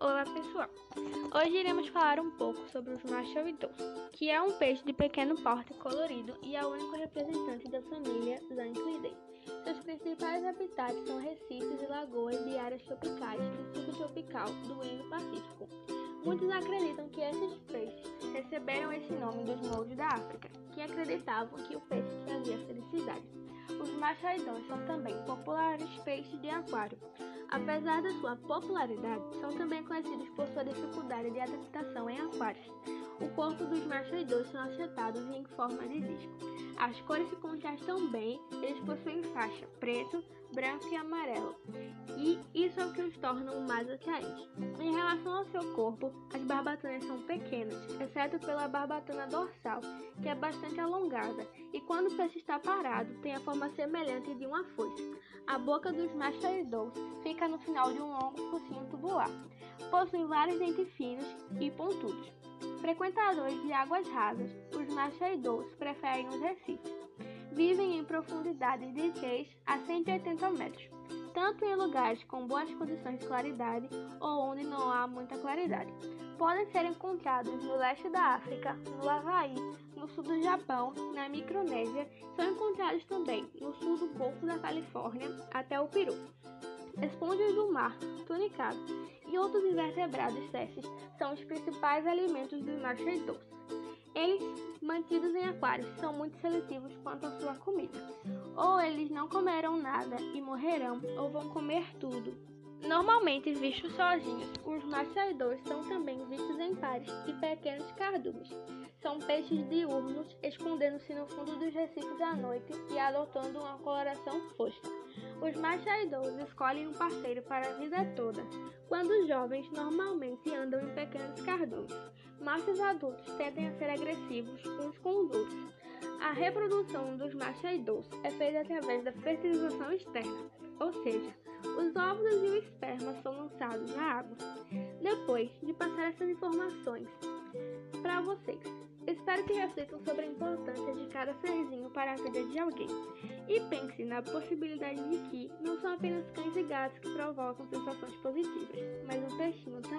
Olá pessoal! Hoje iremos falar um pouco sobre os machoidos, que é um peixe de pequeno porte colorido e é o único representante da família Zanclidae. Seus principais habitats são recifes e lagoas de áreas tropicais e subtropical do Indo-Pacífico. Muitos acreditam que esses peixes receberam esse nome dos moldes da África, que acreditavam que o peixe trazia felicidade. Os machoidões são também populares peixes de aquário, Apesar da sua popularidade, são também conhecidos por sua dificuldade de adaptação em aquários. O corpo dos machoidores são achatados em forma de disco. As cores se contrastam bem, eles possuem faixa preto, branco e amarelo, e isso é o que os torna mais atraentes. Em relação ao seu corpo, as barbatanas são pequenas, exceto pela barbatana dorsal, que é bastante alongada, e quando o peixe está parado, tem a forma semelhante de uma foice. A boca dos machoidores fica no final de um longo focinho tubular. Possuem vários dentes finos e pontudos. Frequentadores de águas rasas, os machoidores preferem os recifes. Vivem em profundidades de 6 a 180 metros, tanto em lugares com boas condições de claridade ou onde não há muita claridade. Podem ser encontrados no leste da África, no Havaí, no sul do Japão, na Micronésia, são encontrados também no sul do Golfo da Califórnia até o Peru. Esponjas do mar, tunicados e outros invertebrados cesses são os principais alimentos dos machoidores. Eles, mantidos em aquários, são muito seletivos quanto à sua comida. Ou eles não comerão nada e morrerão, ou vão comer tudo. Normalmente vistos sozinhos, os machoidores são também vistos em pares e pequenos cardumes. São peixes diurnos, escondendo-se no fundo dos recifes à noite e adotando uma coloração fosca. Os machaidores escolhem um parceiro para a vida toda. Quando jovens, normalmente andam em pequenos cardumes. Machos adultos tendem a ser agressivos uns com os outros. A reprodução dos machaidores é feita através da fertilização externa, ou seja, os óvulos e o esperma são lançados na água. Depois de passar essas informações para vocês, espero que reflitam sobre a importância de cada serzinho para a vida de alguém. E pense na possibilidade de que não são apenas cães e gatos que provocam sensações positivas, mas um peixinho também.